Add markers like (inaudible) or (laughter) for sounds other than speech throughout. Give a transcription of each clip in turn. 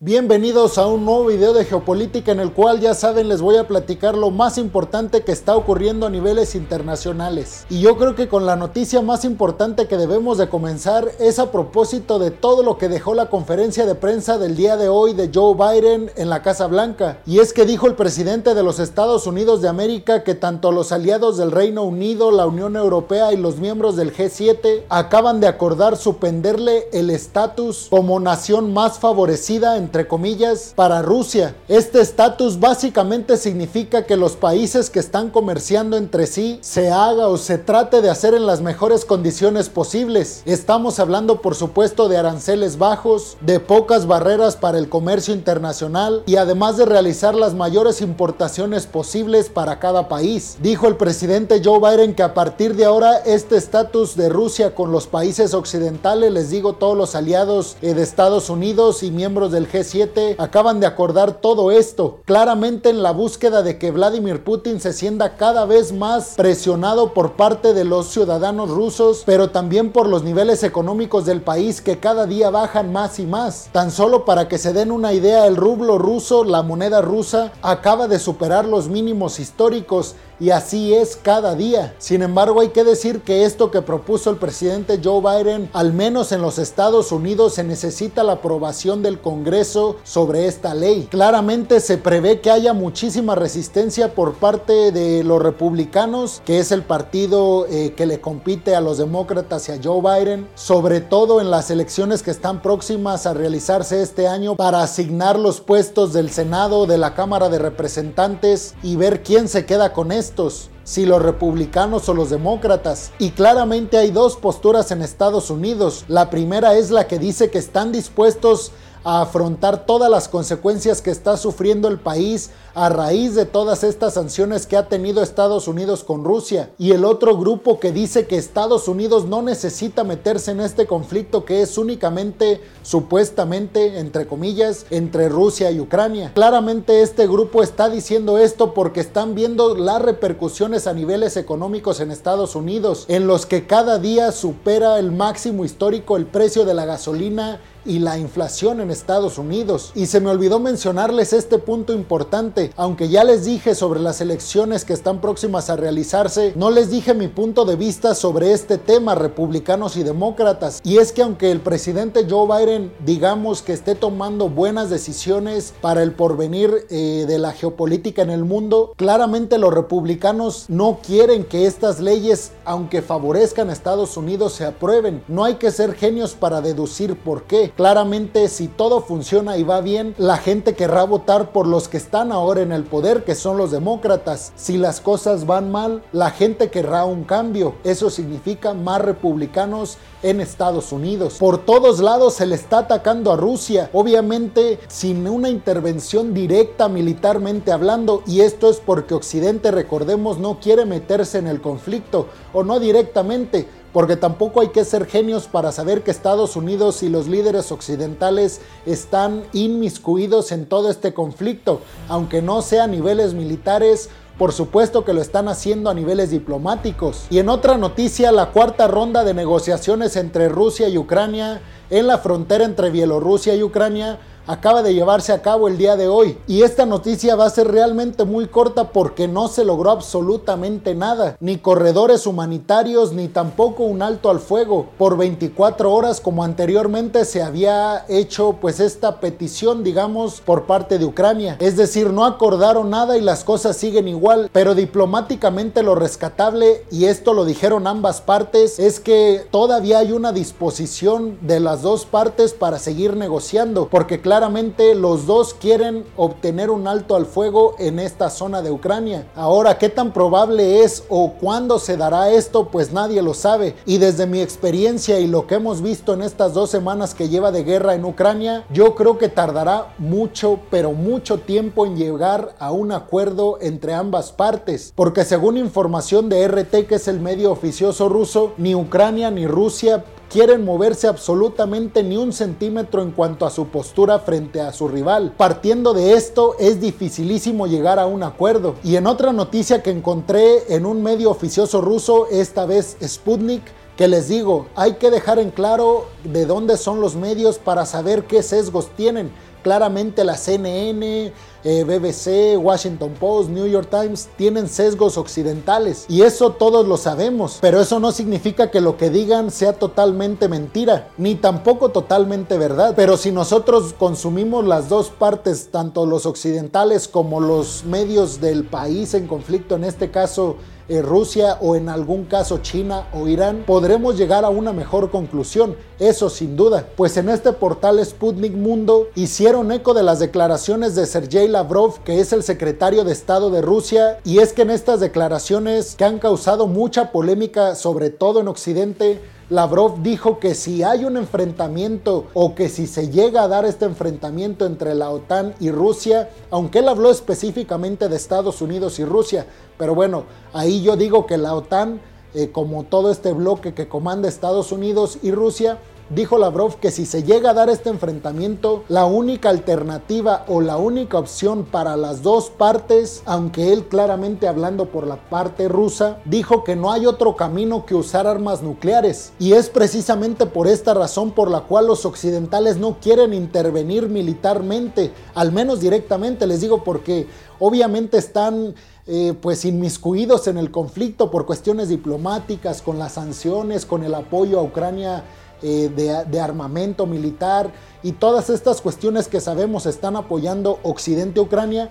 Bienvenidos a un nuevo video de geopolítica en el cual ya saben les voy a platicar lo más importante que está ocurriendo a niveles internacionales. Y yo creo que con la noticia más importante que debemos de comenzar es a propósito de todo lo que dejó la conferencia de prensa del día de hoy de Joe Biden en la Casa Blanca. Y es que dijo el presidente de los Estados Unidos de América que tanto los aliados del Reino Unido, la Unión Europea y los miembros del G7 acaban de acordar suspenderle el estatus como nación más favorecida en entre comillas, para Rusia. Este estatus básicamente significa que los países que están comerciando entre sí se haga o se trate de hacer en las mejores condiciones posibles. Estamos hablando por supuesto de aranceles bajos, de pocas barreras para el comercio internacional y además de realizar las mayores importaciones posibles para cada país. Dijo el presidente Joe Biden que a partir de ahora este estatus de Rusia con los países occidentales, les digo todos los aliados eh, de Estados Unidos y miembros del G 7 acaban de acordar todo esto, claramente en la búsqueda de que Vladimir Putin se sienta cada vez más presionado por parte de los ciudadanos rusos, pero también por los niveles económicos del país que cada día bajan más y más. Tan solo para que se den una idea, el rublo ruso, la moneda rusa, acaba de superar los mínimos históricos y así es cada día. Sin embargo, hay que decir que esto que propuso el presidente Joe Biden, al menos en los Estados Unidos, se necesita la aprobación del Congreso sobre esta ley. Claramente se prevé que haya muchísima resistencia por parte de los republicanos, que es el partido eh, que le compite a los demócratas y a Joe Biden, sobre todo en las elecciones que están próximas a realizarse este año para asignar los puestos del Senado, de la Cámara de Representantes y ver quién se queda con esto si los republicanos o los demócratas. Y claramente hay dos posturas en Estados Unidos. La primera es la que dice que están dispuestos a afrontar todas las consecuencias que está sufriendo el país a raíz de todas estas sanciones que ha tenido Estados Unidos con Rusia. Y el otro grupo que dice que Estados Unidos no necesita meterse en este conflicto que es únicamente, supuestamente, entre comillas, entre Rusia y Ucrania. Claramente este grupo está diciendo esto porque están viendo las repercusiones a niveles económicos en Estados Unidos, en los que cada día supera el máximo histórico el precio de la gasolina y la inflación en Estados Unidos. Y se me olvidó mencionarles este punto importante, aunque ya les dije sobre las elecciones que están próximas a realizarse, no les dije mi punto de vista sobre este tema, republicanos y demócratas. Y es que aunque el presidente Joe Biden digamos que esté tomando buenas decisiones para el porvenir eh, de la geopolítica en el mundo, claramente los republicanos no quieren que estas leyes, aunque favorezcan a Estados Unidos, se aprueben. No hay que ser genios para deducir por qué. Claramente si todo funciona y va bien, la gente querrá votar por los que están ahora en el poder, que son los demócratas. Si las cosas van mal, la gente querrá un cambio. Eso significa más republicanos en Estados Unidos. Por todos lados se le está atacando a Rusia, obviamente sin una intervención directa militarmente hablando, y esto es porque Occidente, recordemos, no quiere meterse en el conflicto, o no directamente, porque tampoco hay que ser genios para saber que Estados Unidos y los líderes occidentales están inmiscuidos en todo este conflicto, aunque no sea a niveles militares. Por supuesto que lo están haciendo a niveles diplomáticos. Y en otra noticia, la cuarta ronda de negociaciones entre Rusia y Ucrania en la frontera entre Bielorrusia y Ucrania acaba de llevarse a cabo el día de hoy. Y esta noticia va a ser realmente muy corta porque no se logró absolutamente nada. Ni corredores humanitarios, ni tampoco un alto al fuego por 24 horas como anteriormente se había hecho pues esta petición digamos por parte de Ucrania. Es decir, no acordaron nada y las cosas siguen igual. Pero diplomáticamente lo rescatable, y esto lo dijeron ambas partes, es que todavía hay una disposición de las dos partes para seguir negociando. Porque claro, claramente los dos quieren obtener un alto al fuego en esta zona de Ucrania. Ahora, ¿qué tan probable es o cuándo se dará esto? Pues nadie lo sabe. Y desde mi experiencia y lo que hemos visto en estas dos semanas que lleva de guerra en Ucrania, yo creo que tardará mucho, pero mucho tiempo en llegar a un acuerdo entre ambas partes. Porque según información de RT, que es el medio oficioso ruso, ni Ucrania ni Rusia quieren moverse absolutamente ni un centímetro en cuanto a su postura frente a su rival. Partiendo de esto, es dificilísimo llegar a un acuerdo. Y en otra noticia que encontré en un medio oficioso ruso, esta vez Sputnik, que les digo, hay que dejar en claro de dónde son los medios para saber qué sesgos tienen Claramente la CNN, eh, BBC, Washington Post, New York Times tienen sesgos occidentales y eso todos lo sabemos, pero eso no significa que lo que digan sea totalmente mentira, ni tampoco totalmente verdad. Pero si nosotros consumimos las dos partes, tanto los occidentales como los medios del país en conflicto, en este caso eh, Rusia o en algún caso China o Irán, podremos llegar a una mejor conclusión, eso sin duda. Pues en este portal Sputnik Mundo hicieron eco de las declaraciones de Sergei Lavrov, que es el secretario de Estado de Rusia, y es que en estas declaraciones que han causado mucha polémica, sobre todo en Occidente, Lavrov dijo que si hay un enfrentamiento o que si se llega a dar este enfrentamiento entre la OTAN y Rusia, aunque él habló específicamente de Estados Unidos y Rusia, pero bueno, ahí yo digo que la OTAN, eh, como todo este bloque que comanda Estados Unidos y Rusia, dijo Lavrov que si se llega a dar este enfrentamiento, la única alternativa o la única opción para las dos partes, aunque él claramente hablando por la parte rusa, dijo que no hay otro camino que usar armas nucleares. Y es precisamente por esta razón por la cual los occidentales no quieren intervenir militarmente, al menos directamente, les digo porque obviamente están eh, pues inmiscuidos en el conflicto por cuestiones diplomáticas, con las sanciones, con el apoyo a Ucrania eh, de, armamento militar y todas estas cuestiones que sabemos están apoyando Occidente Ucrania,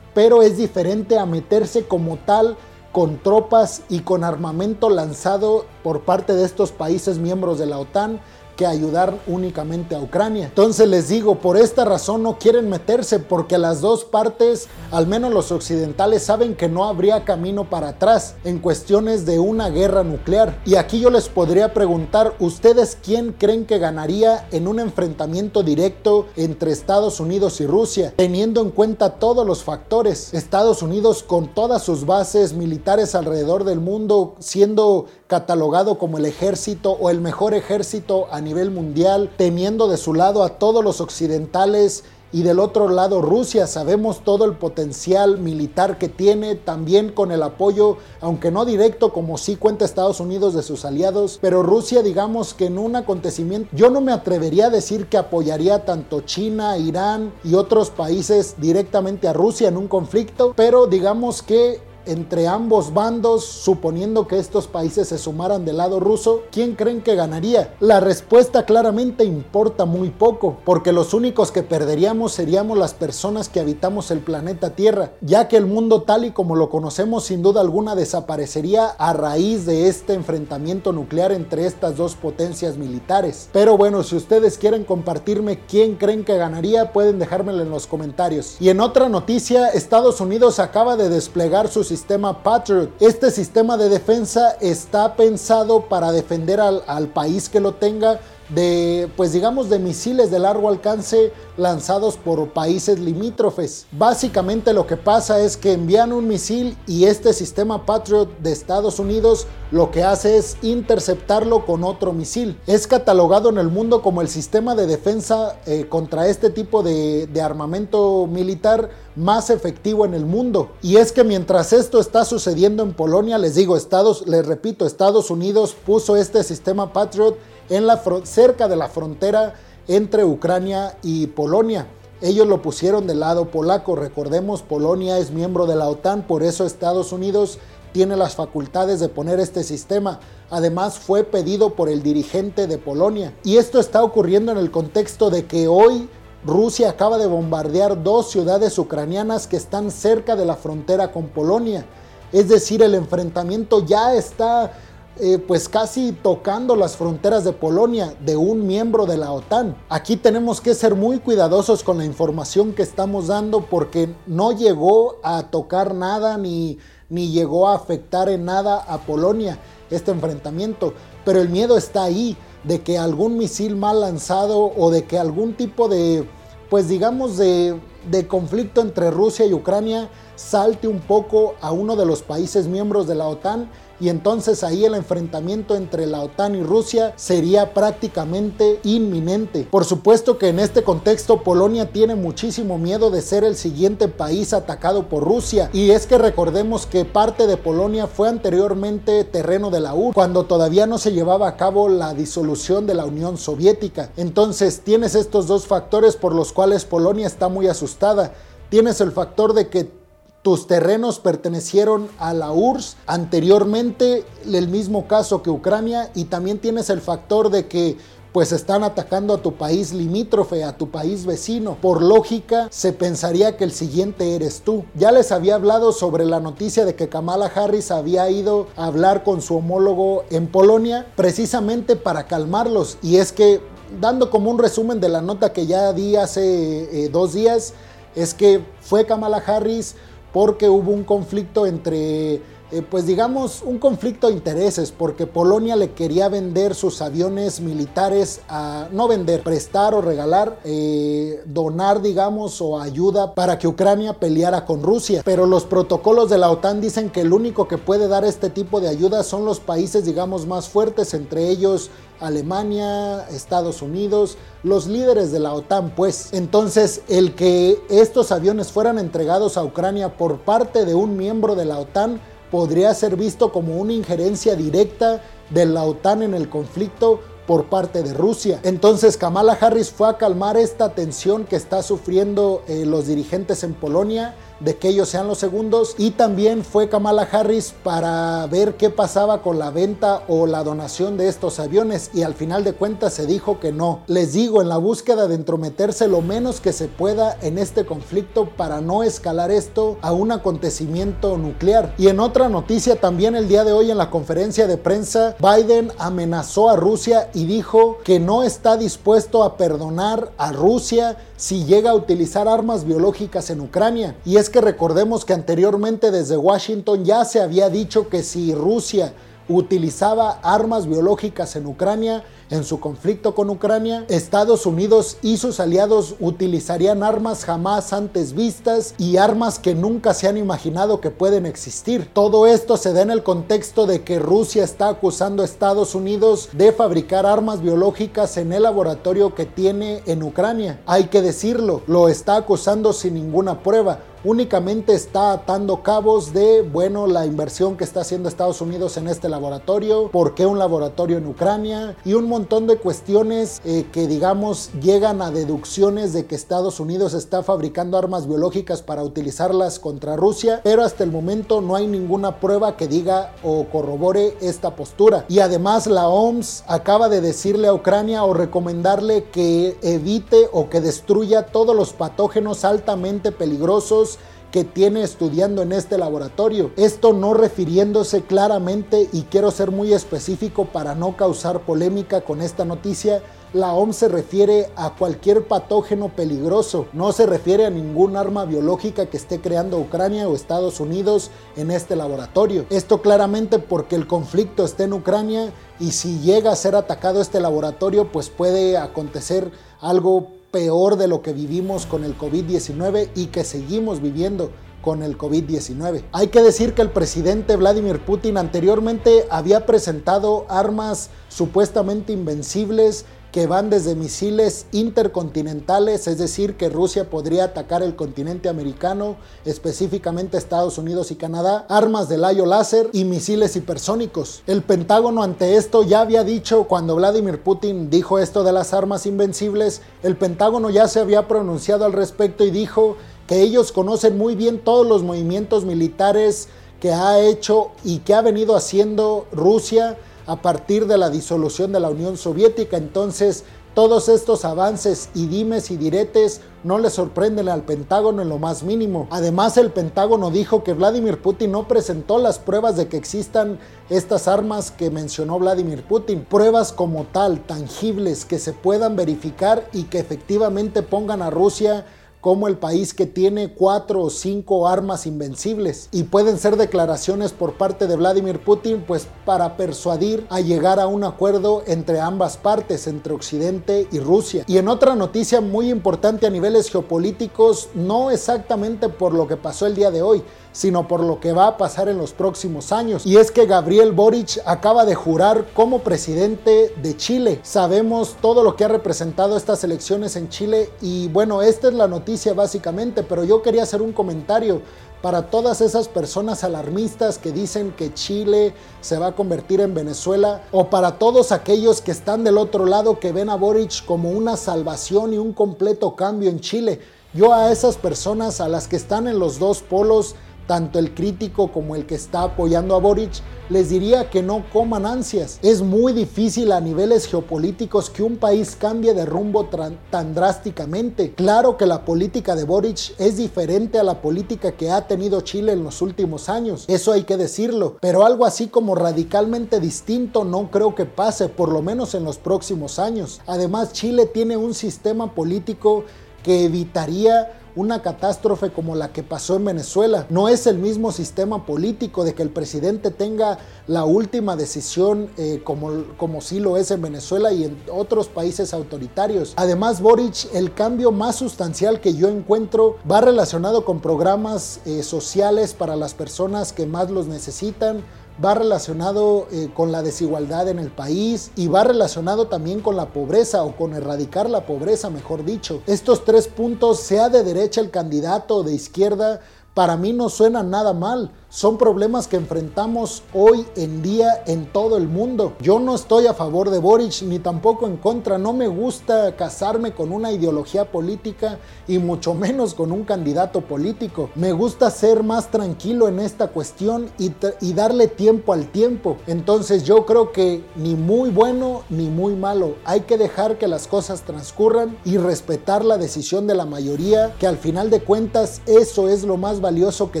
pero es diferente a meterse como tal con tropas y con armamento lanzado por parte de estos países miembros de la OTAN que ayudar únicamente a Ucrania. Entonces les digo, por esta razón no quieren meterse porque las dos partes, al menos los occidentales, saben que no habría camino para atrás en cuestiones de una guerra nuclear. Y aquí yo les podría preguntar, ¿ustedes quién creen que ganaría en un enfrentamiento directo entre Estados Unidos y Rusia? Teniendo en cuenta todos los factores. Estados Unidos con todas sus bases militares alrededor del mundo siendo catalogado como el ejército o el mejor ejército a nivel mundial, teniendo de su lado a todos los occidentales y del otro lado Rusia. Sabemos todo el potencial militar que tiene, también con el apoyo, aunque no directo como sí cuenta Estados Unidos de sus aliados, pero Rusia digamos que en un acontecimiento, yo no me atrevería a decir que apoyaría tanto China, Irán y otros países directamente a Rusia en un conflicto, pero digamos que entre ambos bandos, suponiendo que estos países se sumaran del lado ruso, ¿quién creen que ganaría? La respuesta claramente importa muy poco, porque los únicos que perderíamos seríamos las personas que habitamos el planeta Tierra, ya que el mundo tal y como lo conocemos sin duda alguna desaparecería a raíz de este enfrentamiento nuclear entre estas dos potencias militares. Pero bueno, si ustedes quieren compartirme quién creen que ganaría, pueden dejármelo en los comentarios. Y en otra noticia, Estados Unidos acaba de desplegar sus sistema Patriot. Este sistema de defensa está pensado para defender al, al país que lo tenga de, pues digamos, de misiles de largo alcance lanzados por países limítrofes. Básicamente lo que pasa es que envían un misil y este sistema Patriot de Estados Unidos lo que hace es interceptarlo con otro misil. Es catalogado en el mundo como el sistema de defensa eh, contra este tipo de, de armamento militar más efectivo en el mundo. Y es que mientras esto está sucediendo en Polonia, les digo, Estados, les repito, Estados Unidos puso este sistema Patriot en la cerca de la frontera entre Ucrania y Polonia. Ellos lo pusieron del lado polaco. Recordemos, Polonia es miembro de la OTAN, por eso Estados Unidos tiene las facultades de poner este sistema. Además, fue pedido por el dirigente de Polonia. Y esto está ocurriendo en el contexto de que hoy Rusia acaba de bombardear dos ciudades ucranianas que están cerca de la frontera con Polonia. Es decir, el enfrentamiento ya está eh, pues casi tocando las fronteras de Polonia de un miembro de la OTAN. Aquí tenemos que ser muy cuidadosos con la información que estamos dando porque no llegó a tocar nada ni, ni llegó a afectar en nada a Polonia este enfrentamiento, pero el miedo está ahí de que algún misil mal lanzado o de que algún tipo de, pues digamos, de, de conflicto entre Rusia y Ucrania salte un poco a uno de los países miembros de la OTAN y entonces ahí el enfrentamiento entre la OTAN y Rusia sería prácticamente inminente. Por supuesto que en este contexto Polonia tiene muchísimo miedo de ser el siguiente país atacado por Rusia y es que recordemos que parte de Polonia fue anteriormente terreno de la URSS cuando todavía no se llevaba a cabo la disolución de la Unión Soviética. Entonces tienes estos dos factores por los cuales Polonia está muy asustada. Tienes el factor de que tus terrenos pertenecieron a la URSS anteriormente, el mismo caso que Ucrania, y también tienes el factor de que pues están atacando a tu país limítrofe, a tu país vecino. Por lógica, se pensaría que el siguiente eres tú. Ya les había hablado sobre la noticia de que Kamala Harris había ido a hablar con su homólogo en Polonia precisamente para calmarlos. Y es que, dando como un resumen de la nota que ya di hace eh, dos días, es que fue Kamala Harris porque hubo un conflicto entre eh, pues digamos, un conflicto de intereses, porque Polonia le quería vender sus aviones militares a, no vender, prestar o regalar, eh, donar, digamos, o ayuda para que Ucrania peleara con Rusia. Pero los protocolos de la OTAN dicen que el único que puede dar este tipo de ayuda son los países, digamos, más fuertes, entre ellos Alemania, Estados Unidos, los líderes de la OTAN, pues. Entonces, el que estos aviones fueran entregados a Ucrania por parte de un miembro de la OTAN, podría ser visto como una injerencia directa de la OTAN en el conflicto por parte de Rusia. Entonces Kamala Harris fue a calmar esta tensión que está sufriendo eh, los dirigentes en Polonia de que ellos sean los segundos y también fue Kamala Harris para ver qué pasaba con la venta o la donación de estos aviones y al final de cuentas se dijo que no. Les digo, en la búsqueda de entrometerse lo menos que se pueda en este conflicto para no escalar esto a un acontecimiento nuclear. Y en otra noticia también el día de hoy en la conferencia de prensa, Biden amenazó a Rusia y dijo que no está dispuesto a perdonar a Rusia si llega a utilizar armas biológicas en Ucrania. Y es que recordemos que anteriormente desde Washington ya se había dicho que si Rusia utilizaba armas biológicas en Ucrania, en su conflicto con Ucrania, Estados Unidos y sus aliados utilizarían armas jamás antes vistas y armas que nunca se han imaginado que pueden existir. Todo esto se da en el contexto de que Rusia está acusando a Estados Unidos de fabricar armas biológicas en el laboratorio que tiene en Ucrania. Hay que decirlo, lo está acusando sin ninguna prueba únicamente está atando cabos de, bueno, la inversión que está haciendo Estados Unidos en este laboratorio, por qué un laboratorio en Ucrania y un montón de cuestiones eh, que digamos llegan a deducciones de que Estados Unidos está fabricando armas biológicas para utilizarlas contra Rusia, pero hasta el momento no hay ninguna prueba que diga o corrobore esta postura. Y además la OMS acaba de decirle a Ucrania o recomendarle que evite o que destruya todos los patógenos altamente peligrosos que tiene estudiando en este laboratorio. Esto no refiriéndose claramente y quiero ser muy específico para no causar polémica con esta noticia. La OMS se refiere a cualquier patógeno peligroso, no se refiere a ningún arma biológica que esté creando Ucrania o Estados Unidos en este laboratorio. Esto claramente porque el conflicto está en Ucrania y si llega a ser atacado este laboratorio pues puede acontecer algo peor de lo que vivimos con el COVID-19 y que seguimos viviendo con el COVID-19. Hay que decir que el presidente Vladimir Putin anteriormente había presentado armas supuestamente invencibles que van desde misiles intercontinentales, es decir, que Rusia podría atacar el continente americano, específicamente Estados Unidos y Canadá, armas de layo láser y misiles hipersónicos. El Pentágono ante esto ya había dicho, cuando Vladimir Putin dijo esto de las armas invencibles, el Pentágono ya se había pronunciado al respecto y dijo que ellos conocen muy bien todos los movimientos militares que ha hecho y que ha venido haciendo Rusia a partir de la disolución de la Unión Soviética. Entonces, todos estos avances y dimes y diretes no le sorprenden al Pentágono en lo más mínimo. Además, el Pentágono dijo que Vladimir Putin no presentó las pruebas de que existan estas armas que mencionó Vladimir Putin. Pruebas como tal, tangibles, que se puedan verificar y que efectivamente pongan a Rusia como el país que tiene cuatro o cinco armas invencibles y pueden ser declaraciones por parte de Vladimir Putin pues para persuadir a llegar a un acuerdo entre ambas partes, entre Occidente y Rusia. Y en otra noticia muy importante a niveles geopolíticos, no exactamente por lo que pasó el día de hoy, sino por lo que va a pasar en los próximos años. Y es que Gabriel Boric acaba de jurar como presidente de Chile. Sabemos todo lo que ha representado estas elecciones en Chile y bueno, esta es la noticia básicamente, pero yo quería hacer un comentario para todas esas personas alarmistas que dicen que Chile se va a convertir en Venezuela, o para todos aquellos que están del otro lado que ven a Boric como una salvación y un completo cambio en Chile. Yo a esas personas, a las que están en los dos polos, tanto el crítico como el que está apoyando a Boric, les diría que no coman ansias. Es muy difícil a niveles geopolíticos que un país cambie de rumbo tan drásticamente. Claro que la política de Boric es diferente a la política que ha tenido Chile en los últimos años, eso hay que decirlo, pero algo así como radicalmente distinto no creo que pase, por lo menos en los próximos años. Además, Chile tiene un sistema político que evitaría una catástrofe como la que pasó en Venezuela. No es el mismo sistema político de que el presidente tenga la última decisión eh, como, como sí lo es en Venezuela y en otros países autoritarios. Además, Boric, el cambio más sustancial que yo encuentro va relacionado con programas eh, sociales para las personas que más los necesitan va relacionado eh, con la desigualdad en el país y va relacionado también con la pobreza o con erradicar la pobreza, mejor dicho. Estos tres puntos, sea de derecha el candidato o de izquierda, para mí no suenan nada mal son problemas que enfrentamos hoy en día en todo el mundo. Yo no estoy a favor de Boric ni tampoco en contra. No me gusta casarme con una ideología política y mucho (laughs) menos con un candidato político. Me gusta ser más tranquilo en esta cuestión y darle tiempo al tiempo. Entonces yo creo que ni muy bueno ni muy malo. Hay que dejar que las cosas transcurran y respetar la decisión de la mayoría, que al final de cuentas eso es lo más valioso que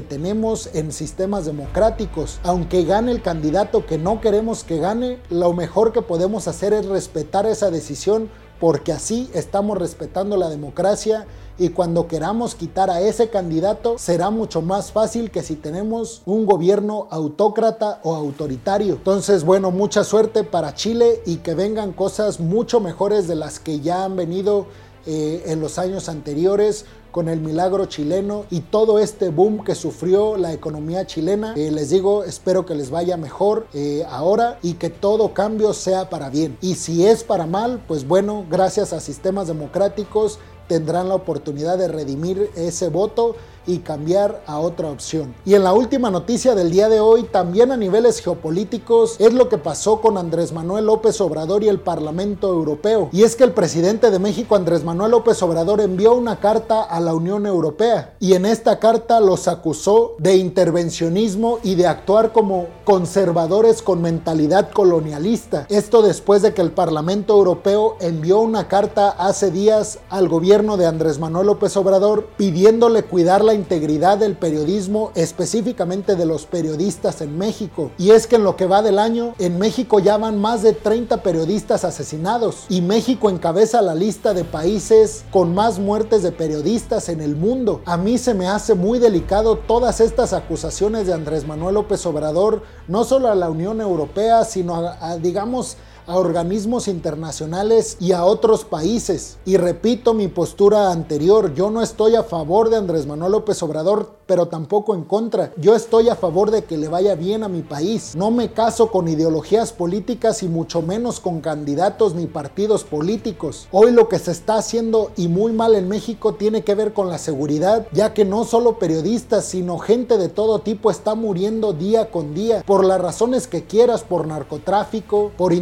tenemos en sistema democráticos. Aunque gane el candidato que no queremos que gane, lo mejor que podemos hacer es respetar esa decisión porque así estamos respetando la democracia y cuando queramos quitar a ese candidato será mucho más fácil que si tenemos un gobierno autócrata o autoritario. Entonces, bueno, mucha suerte para Chile y que vengan cosas mucho mejores de las que ya han venido eh, en los años anteriores con el milagro chileno y todo este boom que sufrió la economía chilena. Eh, les digo, espero que les vaya mejor eh, ahora y que todo cambio sea para bien. Y si es para mal, pues bueno, gracias a sistemas democráticos tendrán la oportunidad de redimir ese voto y cambiar a otra opción. Y en la última noticia del día de hoy, también a niveles geopolíticos, es lo que pasó con Andrés Manuel López Obrador y el Parlamento Europeo. Y es que el presidente de México, Andrés Manuel López Obrador, envió una carta a la Unión Europea y en esta carta los acusó de intervencionismo y de actuar como conservadores con mentalidad colonialista. Esto después de que el Parlamento Europeo envió una carta hace días al gobierno de Andrés Manuel López Obrador pidiéndole cuidar la integridad del periodismo, específicamente de los periodistas en México. Y es que en lo que va del año, en México ya van más de 30 periodistas asesinados y México encabeza la lista de países con más muertes de periodistas en el mundo. A mí se me hace muy delicado todas estas acusaciones de Andrés Manuel López Obrador, no solo a la Unión Europea, sino a, digamos, a organismos internacionales y a otros países. Y repito mi postura anterior, yo no estoy a favor de Andrés Manuel López Obrador, pero tampoco en contra. Yo estoy a favor de que le vaya bien a mi país. No me caso con ideologías políticas y mucho menos con candidatos ni partidos políticos. Hoy lo que se está haciendo y muy mal en México tiene que ver con la seguridad, ya que no solo periodistas, sino gente de todo tipo está muriendo día con día por las razones que quieras, por narcotráfico, por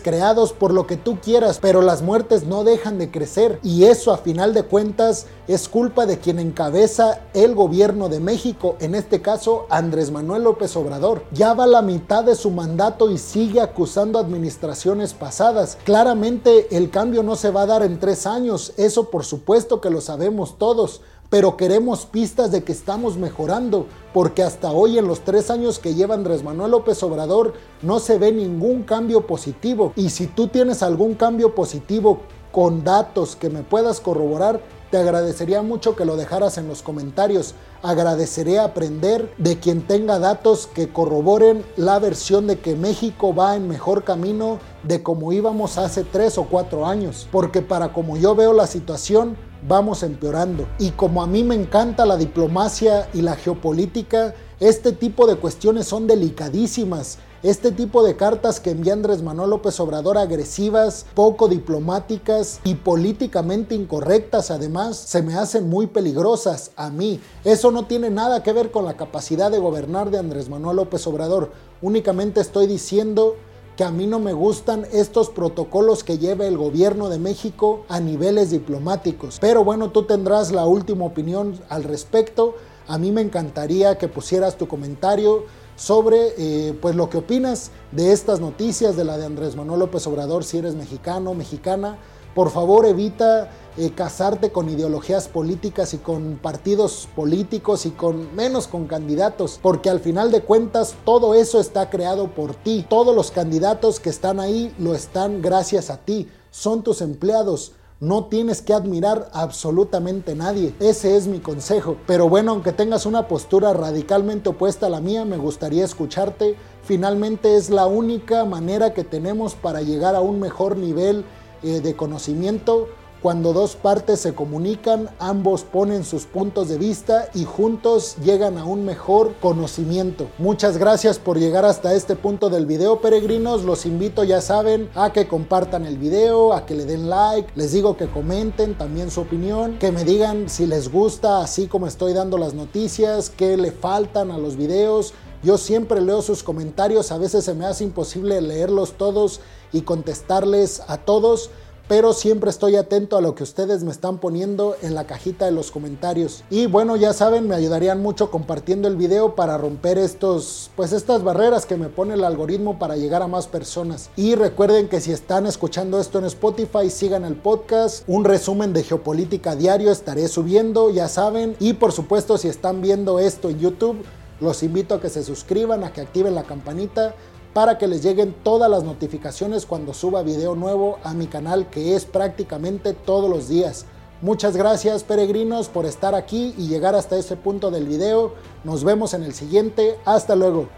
creados por lo que tú quieras, pero las muertes no dejan de crecer y eso a final de cuentas es culpa de quien encabeza el gobierno de México, en este caso Andrés Manuel López Obrador. Ya va la mitad de su mandato y sigue acusando administraciones pasadas. Claramente el cambio no se va a dar en tres años, eso por supuesto que lo sabemos todos pero queremos pistas de que estamos mejorando, porque hasta hoy en los tres años que lleva Andrés Manuel López Obrador no se ve ningún cambio positivo. Y si tú tienes algún cambio positivo con datos que me puedas corroborar, te agradecería mucho que lo dejaras en los comentarios. Agradeceré aprender de quien tenga datos que corroboren la versión de que México va en mejor camino de como íbamos hace tres o cuatro años. Porque para como yo veo la situación, vamos empeorando. Y como a mí me encanta la diplomacia y la geopolítica, este tipo de cuestiones son delicadísimas este tipo de cartas que envía Andrés Manuel López Obrador agresivas, poco diplomáticas y políticamente incorrectas además, se me hacen muy peligrosas a mí. Eso no tiene nada que ver con la capacidad de gobernar de Andrés Manuel López Obrador. Únicamente estoy diciendo que a mí no me gustan estos protocolos que lleva el gobierno de México a niveles diplomáticos. Pero bueno, tú tendrás la última opinión al respecto. A mí me encantaría que pusieras tu comentario sobre eh, pues lo que opinas de estas noticias de la de Andrés Manuel López Obrador, si eres mexicano, mexicana. Por favor, evita eh, casarte con ideologías políticas y con partidos políticos y con menos con candidatos, porque al final de cuentas todo eso está creado por ti. Todos los candidatos que están ahí lo están gracias a ti. Son tus empleados no tienes que admirar absolutamente nadie. Ese es mi consejo. Pero bueno, aunque tengas una postura radicalmente opuesta a la mía, me gustaría escucharte. Finalmente es la única manera que tenemos para llegar a un mejor nivel eh, de conocimiento cuando dos partes se comunican, ambos ponen sus puntos de vista y juntos llegan a un mejor conocimiento. Muchas gracias por llegar hasta este punto del video, peregrinos. Los invito, ya saben, a que compartan el video, a que le den like. Les digo que comenten también su opinión, que me digan si les gusta, así como estoy dando las noticias, qué le faltan a los videos. Yo siempre leo sus comentarios, a veces se me hace imposible leerlos todos y contestarles a todos pero siempre estoy atento a lo que ustedes me están poniendo en la cajita de los comentarios. Y bueno, ya saben, me ayudarían mucho compartiendo el video para romper estos, pues estas barreras que me pone el algoritmo para llegar a más personas. Y recuerden que si están escuchando esto en Spotify, sigan el podcast. Un resumen de geopolítica diario estaré subiendo, ya saben. Y por supuesto, si están viendo esto en YouTube, los invito a que se suscriban, a que activen la campanita para que les lleguen todas las notificaciones cuando suba video nuevo a mi canal que es prácticamente todos los días. Muchas gracias peregrinos por estar aquí y llegar hasta ese punto del video. Nos vemos en el siguiente. Hasta luego.